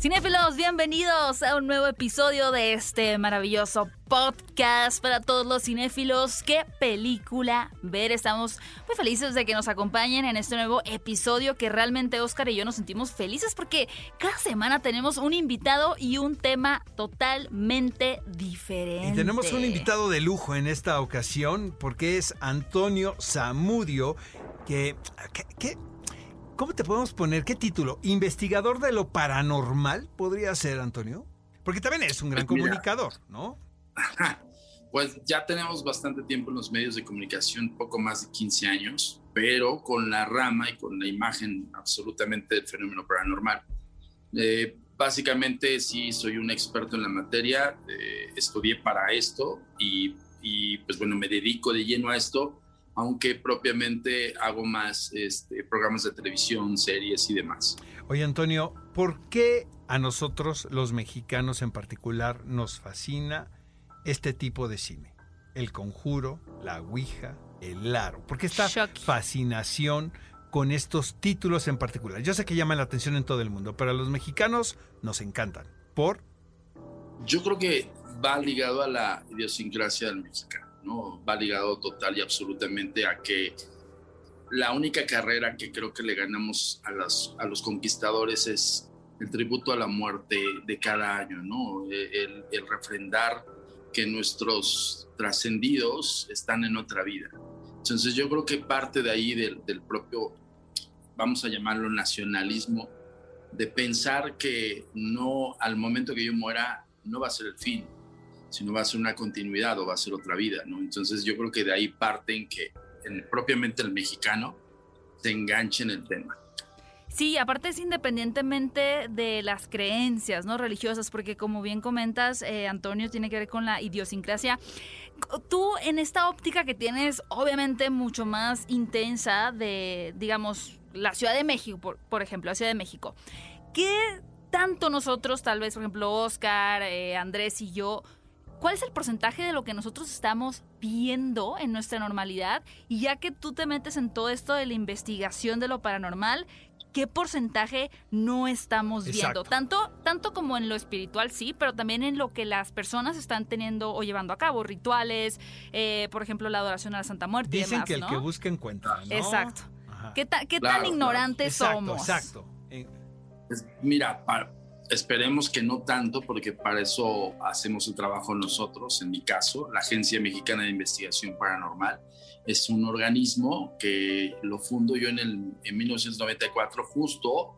Cinéfilos, bienvenidos a un nuevo episodio de este maravilloso podcast para todos los cinéfilos. ¿Qué película ver? Estamos muy felices de que nos acompañen en este nuevo episodio que realmente Oscar y yo nos sentimos felices porque cada semana tenemos un invitado y un tema totalmente diferente. Y tenemos un invitado de lujo en esta ocasión porque es Antonio Zamudio, que, que- que- ¿cómo te podemos poner? ¿Qué título? ¿Investigador de lo paranormal podría ser, Antonio? Porque también es un gran Pues mira. comunicador, ¿no? Pues ya tenemos bastante tiempo en los medios de comunicación, poco más de 15 años, pero con la rama y con la imagen absolutamente del fenómeno paranormal. Eh, básicamente sí soy un experto en la materia, eh, estudié para esto y, y, pues bueno, me dedico de lleno a esto, aunque propiamente hago más este, programas de televisión, series y demás. Oye, Antonio, ¿por qué a nosotros, los mexicanos en particular, nos fascina este tipo de cine? El conjuro, la ouija, el aro. ¿Por qué esta fascinación con estos títulos en particular? Yo sé que llaman la atención en todo el mundo, pero a los mexicanos nos encantan. ¿Por? Yo creo que va ligado a la idiosincrasia del mexicano, ¿no? Va ligado total y absolutamente a que la única carrera que creo que le ganamos a, las, a los conquistadores es el tributo a la muerte de cada año, ¿no? El, el refrendar que nuestros trascendidos están en otra vida. Entonces yo creo que parte de ahí del, del propio, vamos a llamarlo nacionalismo, de pensar que no, al momento que yo muera, no va a ser el fin, sino va a ser una continuidad o va a ser otra vida, ¿no? Entonces yo creo que de ahí parten que propiamente el mexicano se enganche en el tema. Sí, aparte es independientemente de las creencias no religiosas, porque como bien comentas, eh, Antonio, tiene que ver con la idiosincrasia. Tú en esta óptica que tienes, obviamente mucho más intensa de, digamos, la Ciudad de México, por, por ejemplo, la Ciudad de México, ¿qué tanto nosotros, tal vez, por ejemplo, Oscar, eh, Andrés y yo, ¿Cuál es el porcentaje de lo que nosotros estamos viendo en nuestra normalidad? Y ya que tú te metes en todo esto de la investigación de lo paranormal, ¿qué porcentaje no estamos viendo? Exacto. Tanto, tanto como en lo espiritual, sí, pero también en lo que las personas están teniendo o llevando a cabo, rituales, eh, por ejemplo, la adoración a la Santa Muerte y Dicen demás, que el ¿no? que busca encuentra, ¿no? Exacto. Ajá. ¿Qué, ta- qué Claro, tan claro. ignorantes Exacto, somos? exacto. Eh, Es- Mira, pa- esperemos que no tanto, porque para eso hacemos el trabajo nosotros, en mi caso, la Agencia Mexicana de Investigación Paranormal. Es un organismo que lo fundo yo en, el, en 1994 justo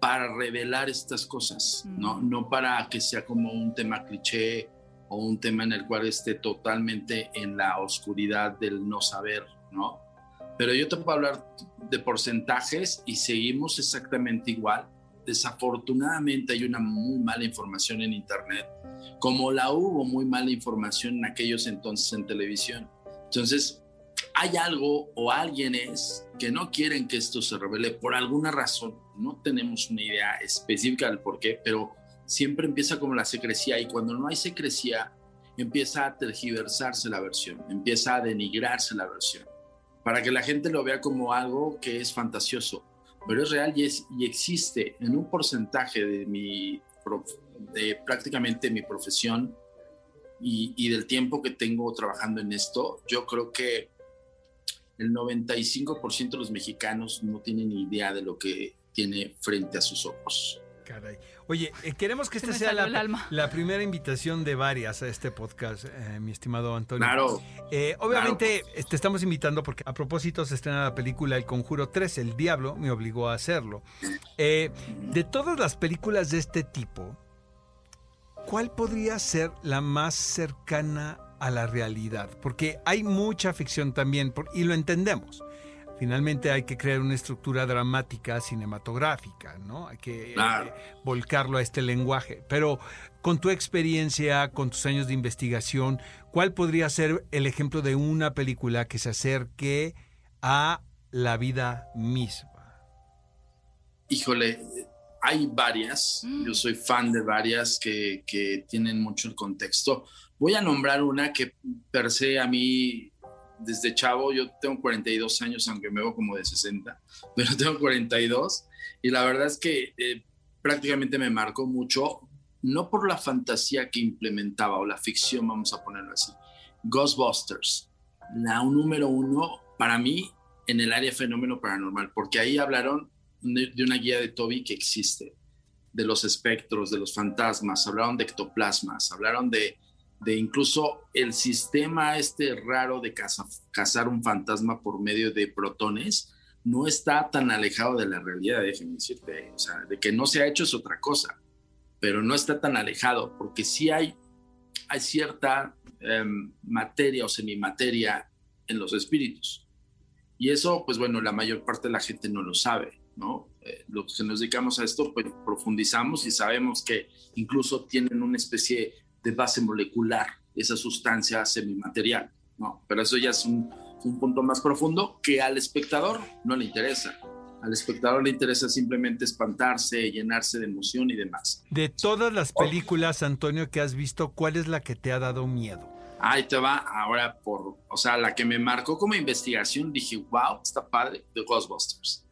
para revelar estas cosas, ¿no? No para que sea como un tema cliché o un tema en el cual esté totalmente en la oscuridad del no saber, ¿no? Pero yo te puedo hablar de porcentajes y seguimos exactamente igual. Desafortunadamente hay una muy mala información en Internet, como la hubo muy mala información en aquellos entonces en televisión. Entonces, hay algo o alguien es que no quieren que esto se revele por alguna razón. No tenemos una idea específica del por qué, pero siempre empieza como la secrecía y cuando no hay secrecía, empieza a tergiversarse la versión, empieza a denigrarse la versión, para que la gente lo vea como algo que es fantasioso, pero es real y, es, y existe en un porcentaje de mi, de prácticamente mi profesión y, del tiempo que tengo trabajando en esto, yo creo que el 95% de los mexicanos no tienen idea de lo que tiene frente a sus ojos. Caray. Oye, eh, queremos que Se esta sea la, el alma. la primera invitación de varias a este podcast, eh, mi estimado Antonio. Claro, Eh, obviamente eh, te estamos invitando porque a propósito se estrena la película El Conjuro 3, El Diablo me obligó a hacerlo. Eh, de todas las películas de este tipo, ¿cuál podría ser la más cercana a la realidad? Porque hay mucha ficción también por- y lo entendemos. Finalmente hay que crear una estructura dramática cinematográfica, ¿no? Hay que eh, volcarlo a este lenguaje. Pero con tu experiencia, con tus años de investigación, ¿cuál podría ser el ejemplo de una película que se acerque a la vida misma? híjole, hay varias, Mm. yo soy fan de varias que, que tienen mucho el contexto. Voy a nombrar una que per se a mí desde chavo, yo tengo 42 años, aunque me veo como de 60, pero tengo 42 y la verdad es que eh, prácticamente me marcó mucho, no por la fantasía que implementaba o la ficción, vamos a ponerlo así. Ghostbusters, la número uno para mí en el área fenómeno paranormal, porque ahí hablaron de, de una guía de Toby que existe, de los espectros, de los fantasmas, hablaron de ectoplasmas, hablaron de, de incluso el sistema este raro de cazar un fantasma por medio de protones, no está tan alejado de la realidad, déjenme decirte. O sea, de que no se ha hecho es otra cosa, pero no está tan alejado, porque sí hay, hay cierta em, materia o semimateria en los espíritus. Y eso, pues bueno, la mayor parte de la gente no lo sabe, ¿no? Eh, los que nos dedicamos a esto, pues profundizamos y sabemos que incluso tienen una especie de base molecular, esa sustancia semimaterial, ¿no? Pero eso ya es un, un punto más profundo que al espectador no le interesa. Al espectador le interesa simplemente espantarse, llenarse de emoción y demás. De todas las películas, Antonio, que has visto, ¿cuál es la que te ha dado miedo? Ahí te va, ahora por, o sea, la que me marcó como investigación, dije, wow, está padre, The Ghostbusters.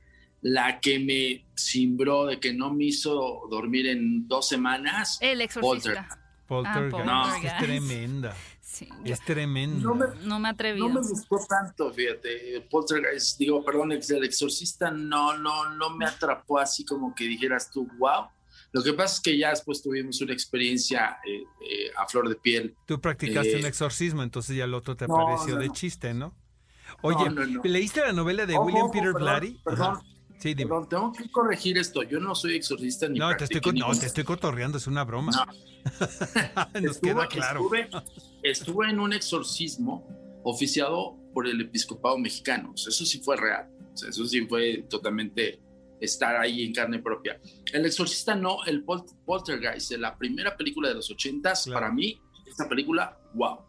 La que me cimbró de que no me hizo dormir en dos semanas, El exorcista. Poltergeist. Ah, es tremenda. Sí, Es tremenda. No me- no me atreví. no me gustó tanto, fíjate. Poltergeist, digo, perdón, el exorcista no, no, no me atrapó así como que dijeras tú, wow. Lo que pasa es que ya después tuvimos una experiencia eh, eh, a flor de piel. Tú practicaste Eh, un exorcismo, entonces ya el otro te no, pareció no, de no. chiste, ¿no? Oye, no, no. ¿leíste la novela de Ojo, William ojo, Peter perdón, Blatty? Perdón. Sí, dime. perdón, tengo que corregir esto. Yo no soy exorcista ni No te, estoy, no, te estoy cotorreando, es una broma. No. Nos Estuve- queda claro. Estuve, estuve en un exorcismo oficiado por el episcopado mexicano. O sea, eso sí fue real. O sea, eso sí fue totalmente estar ahí en carne propia. El exorcista no, el Pol- Poltergeist, la primera película de los ochentas, Claro. para mí, esta película, wow.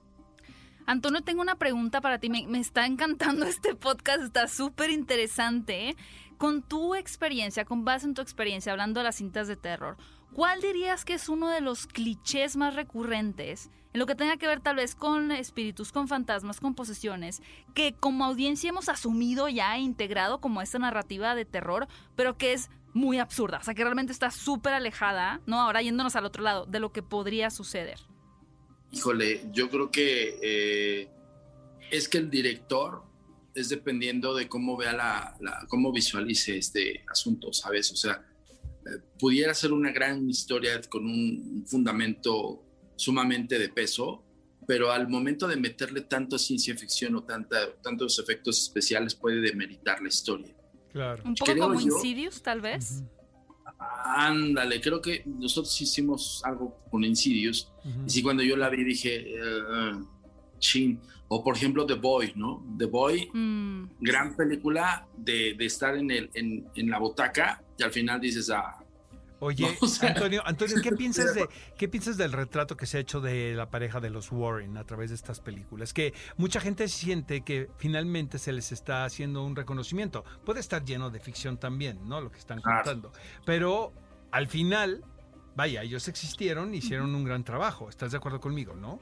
Antonio, tengo una pregunta para ti. Me, me está encantando este podcast, está súper interesante. ¿eh? Con tu experiencia, con base en tu experiencia, hablando de las cintas de terror, ¿cuál dirías que es uno de los clichés más recurrentes en lo que tenga que ver tal vez con espíritus, con fantasmas, con posesiones, que como audiencia hemos asumido ya e integrado como esta narrativa de terror, pero que es muy absurda, o sea, que realmente está súper alejada, ¿no? Ahora yéndonos al otro lado, de lo que podría suceder. Híjole, yo creo que eh, es que el director es dependiendo de cómo vea la, cómo visualice este asunto, ¿sabes? O sea, pudiera ser una gran historia con un fundamento sumamente de peso, pero al momento de meterle tanto ciencia ficción o tanta, tantos efectos especiales puede demeritar la historia. Claro. Un poco Creo como yo- Insidious, tal vez. Ujú, Ándale, creo que nosotros hicimos algo con Insidious ujú. Y sí, cuando yo la vi dije, eh, chin. O por ejemplo, The Boy, ¿no? The Boy, Mm. gran película de, de estar en, el, en, en la butaca y al final dices, ah, Oye, No, o sea- Antonio, Antonio, ¿qué piensas de qué piensas del retrato que se ha hecho de la pareja de los Warren a través de estas películas? Que mucha gente siente que finalmente se les está haciendo un reconocimiento. Puede estar lleno de ficción también, ¿no? Lo que están Claro. contando. Pero al final, vaya, ellos existieron, hicieron un gran trabajo. ¿Estás de acuerdo conmigo, no?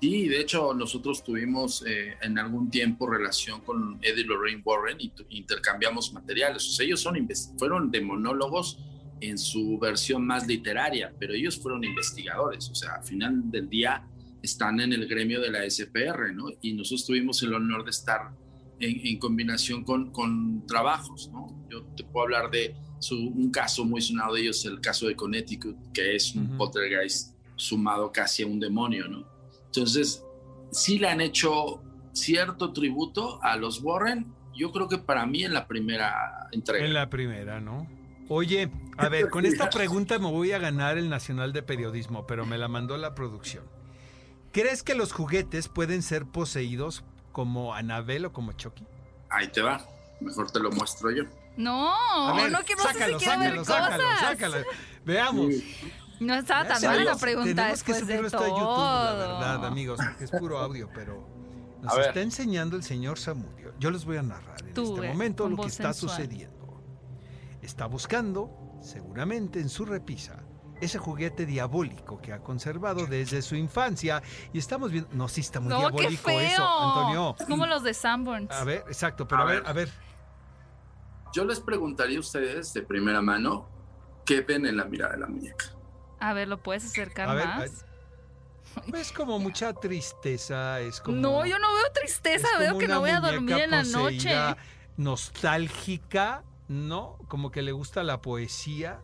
Sí, de hecho nosotros tuvimos eh, en algún tiempo relación con Ed y Lorraine Warren y intercambiamos materiales. O sea, ellos son fueron demonólogos en su versión más literaria, pero ellos fueron investigadores. O sea, al final del día están en el gremio de la SPR, ¿no? Y nosotros tuvimos el honor de estar en, en combinación con, con trabajos, ¿no? Yo te puedo hablar de su- un caso muy sonado de ellos, el caso de Connecticut, que es un Ujú. poltergeist sumado casi a un demonio, ¿no? Entonces, sí le han hecho cierto tributo a los Warren, yo creo que para mí en la primera entrega. En la primera, ¿no? Oye, a ver, con esta pregunta me voy a ganar el Nacional de Periodismo, pero me la mandó la producción. ¿Crees que los juguetes pueden ser poseídos como Anabel o como Chucky? Ahí te va, mejor te lo muestro yo. No, A ver, no, que no sé sácalo, si quiero ver sácalo, sácalo, cosas. sácalo. Veamos. No estaba tan mala la pregunta Tenemos que después de a todo. YouTube, la verdad, amigos, porque es puro audio, pero nos A ver. está enseñando el señor Samudio. Yo les voy a narrar en Tú, este eh, momento lo que está sensual. sucediendo. Está buscando, seguramente en su repisa, ese juguete diabólico que ha conservado desde su infancia. Y estamos viendo. No, sí está muy No, qué diabólico feo. eso, Antonio. Es como los de Sanborns. A ver, exacto, pero a, A ver, ver. a ver. Yo les preguntaría a ustedes de primera mano qué ven en la mirada de la muñeca. A ver, ¿lo puedes acercar A ver, más? Es como mucha tristeza, es como. No, yo no veo tristeza, veo que no voy a dormir en la noche. Nostálgica, ¿no? Como que le gusta la poesía.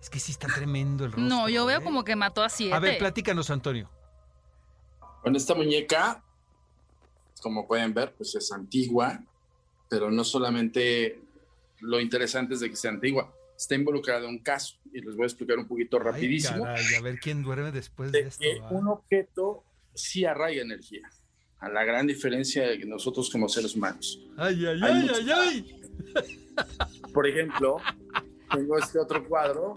Es que sí está tremendo el rostro. No, yo veo ¿eh? como que mató a siete. A ver, platícanos, Antonio. Con esta muñeca, como pueden ver, pues es antigua, pero no solamente lo interesante es de que sea antigua, está involucrada en un caso, y les voy a explicar un poquito rapidísimo, Ay, caray, a ver quién duerme después de de esto. que va. un objeto sí arraiga energía, a la gran diferencia de que nosotros como seres humanos. Ay, ay, ay, ay, ay. Por ejemplo, tengo este otro cuadro,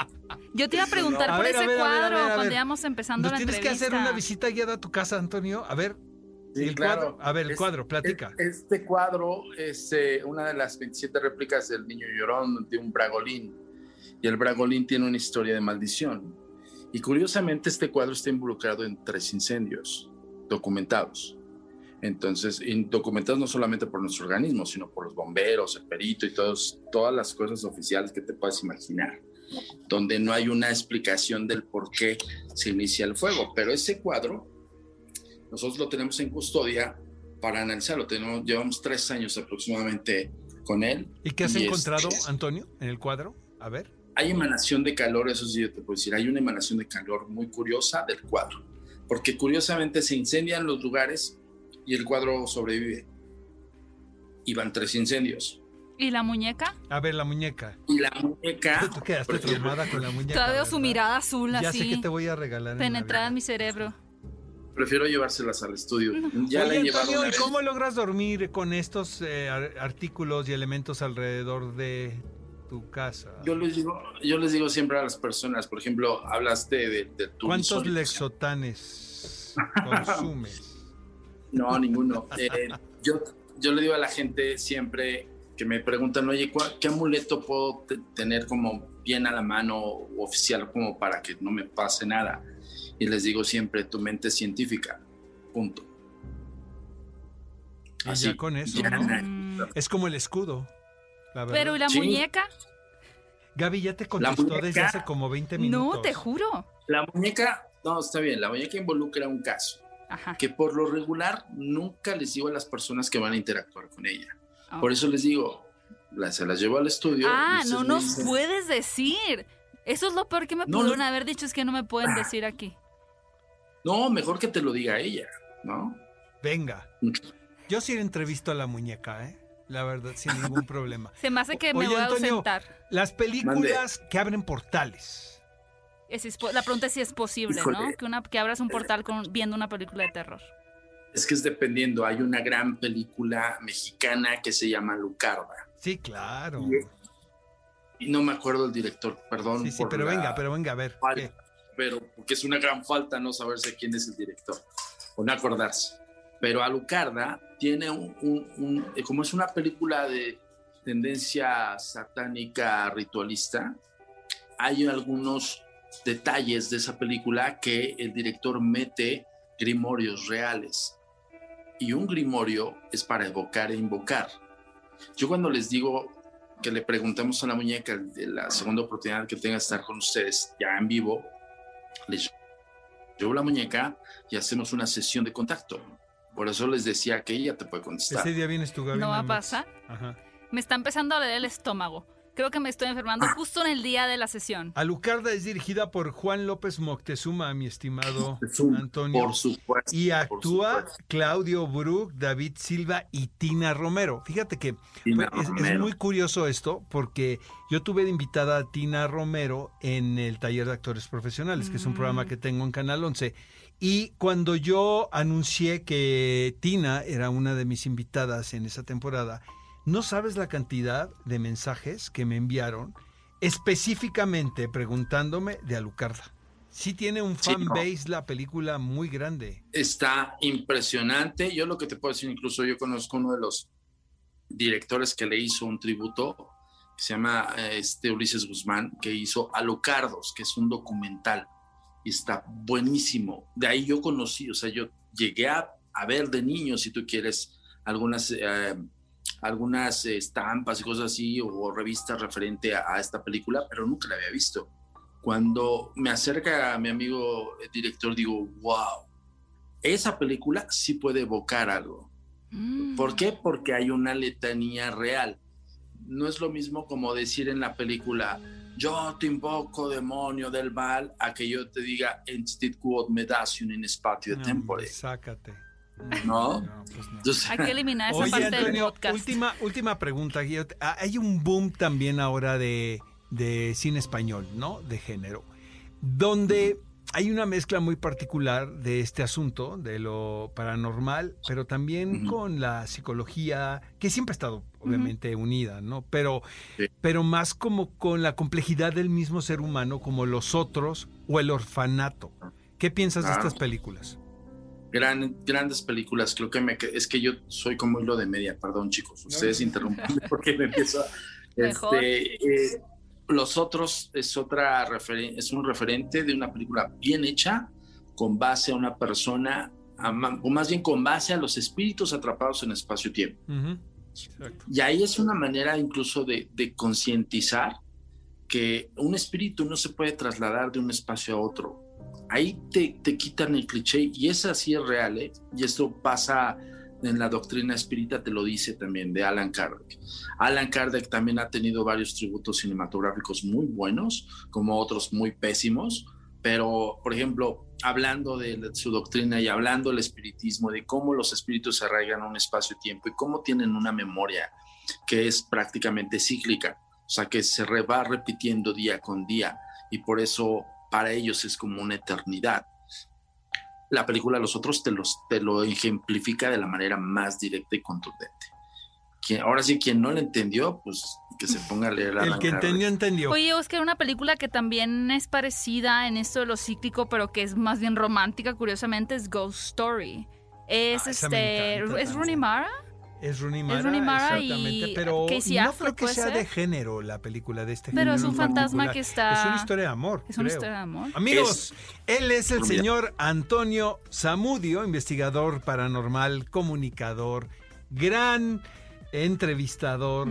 Yo te iba a preguntar por a ese ver, a ver, a cuadro ver, a cuando íbamos empezando Nos la tienes que entrevista. hacer una visita guiada a tu casa, Antonio. A ver, Sí, el claro. cuadro. A ver, el Es- cuadro, platica. es- Este cuadro es eh, una de las 27 réplicas del Niño Llorón de un Bragolín. Y el Bragolín tiene una historia de maldición. Y curiosamente este cuadro está involucrado en tres incendios documentados. Entonces, documentados no solamente por nuestro organismo, sino por los bomberos, el perito y todos, todas las cosas oficiales que te puedas imaginar, donde no hay una explicación del por qué se inicia el fuego. Pero ese cuadro, nosotros lo tenemos en custodia para analizarlo. Tenemos, llevamos tres años aproximadamente con él. ¿Y qué has y encontrado, este- Antonio, en el cuadro? A ver. Hay emanación de calor, eso sí yo te puedo decir, hay una emanación de calor muy curiosa del cuadro, porque curiosamente se incendian los lugares y el cuadro sobrevive. Y van tres incendios. ¿Y la muñeca? A ver, la muñeca. Y la muñeca, Tú quedaste por ejemplo, traumada con la muñeca. Todavía su mirada azul Ya así, sé que te voy a regalar. en penetrada en mi cerebro. prefiero llevárselas al estudio. Ya la he llevado Antonio, una ¿y vez. cómo logras dormir con estos eh, ar- artículos y elementos alrededor de tu casa? Yo les digo, yo les digo siempre a las personas, por ejemplo, hablaste de, de tu ¿Cuántos lexotanes consumes? No, ninguno. Eh, yo, yo le digo a la gente siempre que me preguntan, oye, ¿cuál- ¿qué amuleto puedo te- tener como bien a la mano o oficial como para que no me pase nada? Y les digo siempre, tu mente es científica. Punto. Y Así, ya con eso, ya ¿no? na-. Es como el escudo. La. Pero ¿y la Sí. muñeca? Gaby ya te contestó muñeca- desde hace como 20 minutos. No, te juro. La muñeca, no, está bien, la muñeca involucra un caso Ajá. que por lo regular nunca les digo a las personas que van a interactuar con ella. Ah. Por eso les digo, la- se las llevo al estudio. Ah, no nos dicen, puedes decir. Eso es lo peor que me No, pudieron no. haber dicho, es que no me pueden decir aquí. No, mejor que te lo diga ella, ¿no? Venga. Yo sí entrevisto a la muñeca, ¿eh? La verdad, sin ningún problema. Se me hace que me Oye, voy a Antonio. ausentar. Las películas que abren portales. Es- es po- la pregunta es si es posible, ¿no? Que, una, que abras un portal con, viendo una película de terror. Es que es dependiendo. Hay una gran película mexicana que se llama Lucarda. Sí, claro. Y no me acuerdo el director, perdón. Sí, sí, por pero la venga, pero venga, a ver. Pero porque es una gran falta no saberse quién es el director o no acordarse. Pero Alucarda tiene un, un- un- eh, como es una película de tendencia satánica ritualista, hay algunos detalles de esa película que el director mete grimorios reales. Y un grimorio es para evocar e invocar. Yo cuando les digo que le preguntamos a la muñeca de la segunda oportunidad que tenga de estar con ustedes ya en vivo, les llevo la muñeca y hacemos una sesión de contacto. Por eso les decía que ella te puede contestar. Ese día vienes tú, Gaby. ¿No va a pasar? Ajá. Me está empezando a doler el estómago. Creo que me estoy enfermando Ah. justo en el día de la sesión. Alucarda es dirigida por Juan López Moctezuma, mi estimado Antonio. Por supuesto. Y actúa supuesto. Claudio Brook, David Silva y Tina Romero. Fíjate que Tina pues, es, muy curioso esto porque yo tuve de invitada a Tina Romero en el taller de actores profesionales, que es un Mm. programa que tengo en Canal 11. Y cuando yo anuncié que Tina era una de mis invitadas en esa temporada, no sabes la cantidad de mensajes que me enviaron específicamente preguntándome de Alucarda. Sí tiene un Sí, no. fanbase la película muy grande. Está impresionante. Yo lo que te puedo decir, incluso yo conozco uno de los directores que le hizo un tributo, que se llama este Ulises Guzmán, que hizo Alucardos, que es un documental y está buenísimo. De ahí yo conocí, o sea, yo llegué a, ver de niño, si tú quieres, algunas, eh, algunas estampas y cosas así, o, revistas referente a, esta película, pero nunca la había visto. Cuando me acerca a mi amigo director, digo, wow, esa película sí puede evocar algo. Mm. ¿Por qué? Porque hay una letanía real no es lo mismo como decir en la película, yo te invoco demonio del mal, a que yo te diga, instit quod medacium in spatio de tempore. Sácate. ¿No? Pues Hay que eliminar esa parte del podcast. Última, última pregunta, ah, Hay un boom también ahora de, de cine español, ¿no? De género. Donde hay una mezcla muy particular de este asunto, de lo paranormal, pero también con la psicología, que siempre ha estado obviamente unida, ¿no? Pero, pero más como con la complejidad del mismo ser humano, como los otros o el orfanato. ¿Qué piensas de estas películas? Gran, grandes películas, creo que me, es que yo soy como hilo de media, perdón chicos, ustedes interrumpen porque me empiezo a... Este, eh, los otros es, otra es un referente de una película bien hecha, con base a una persona, o más bien con base a los espíritus atrapados en espacio-tiempo. Y ahí es una manera incluso de, concientizar que un espíritu no se puede trasladar de un espacio a otro. Ahí te, te quitan el cliché y es así es real, ¿eh? Y esto pasa en la doctrina espírita te lo dice también de Alan Kardec. Alan Kardec también ha tenido varios tributos cinematográficos muy buenos, como otros muy pésimos, pero por ejemplo, hablando de su doctrina y hablando del espiritismo, de cómo los espíritus se arraigan a un espacio-tiempo y cómo tienen una memoria que es prácticamente cíclica, o sea, que se va repitiendo día con día y por eso para ellos es como una eternidad la película Los Otros te, los, te lo ejemplifica de la manera más directa y contundente. ahora sí, quien no lo entendió, pues que se ponga a leer la El que entendió, entendió. Oye, Oscar, una película que también es parecida en esto de lo cíclico, pero que es más bien romántica, curiosamente, es Ghost Story. Es ah, este. ¿Es Rooney Mara? Es Rooney Mara, exactamente, pero no creo que sea de género la película de este género. Pero es un fantasma que está... Es una historia de amor, Es una historia de amor. Amigos, él es el señor Antonio Zamudio, investigador paranormal, comunicador, gran entrevistador,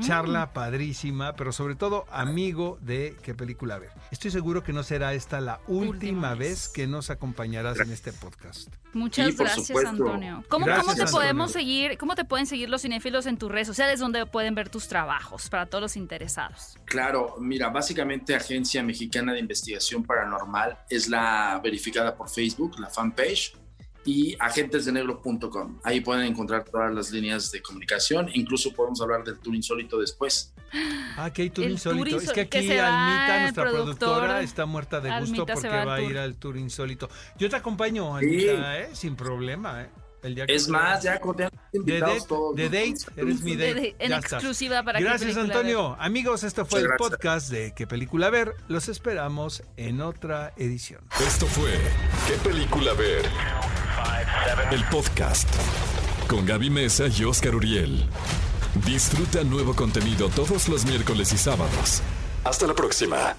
charla padrísima, pero sobre todo amigo de qué película ver. Estoy seguro que no será esta la última, vez. que nos acompañarás en este podcast. Muchas gracias, Antonio. ¿Cómo, te podemos seguir? ¿Cómo te pueden seguir los cinéfilos en tus redes sociales donde pueden ver tus trabajos para todos los interesados? Claro, mira, básicamente Agencia Mexicana de Investigación Paranormal es la verificada por Facebook, la fanpage y agentesdenegro.com. Ahí pueden encontrar todas las líneas de comunicación. Incluso podemos hablar del tour insólito después. Ah, que hay tour insólito. es que aquí Almita, nuestra productora, está muerta de gusto porque va, a ir al tour insólito. Yo te acompaño, Almita, ¿eh? sin problema. ¿eh? El día es más, ya con invitados todos. De date, eres mi date. en exclusiva para Gracias, Antonio. Amigos, esto fue el podcast de ¿Qué película ver? Los esperamos en otra edición. Esto fue ¿Qué película ver? El podcast con Gaby Mesa y Oscar Uriel. Disfruta nuevo contenido todos los miércoles y sábados. Hasta la próxima.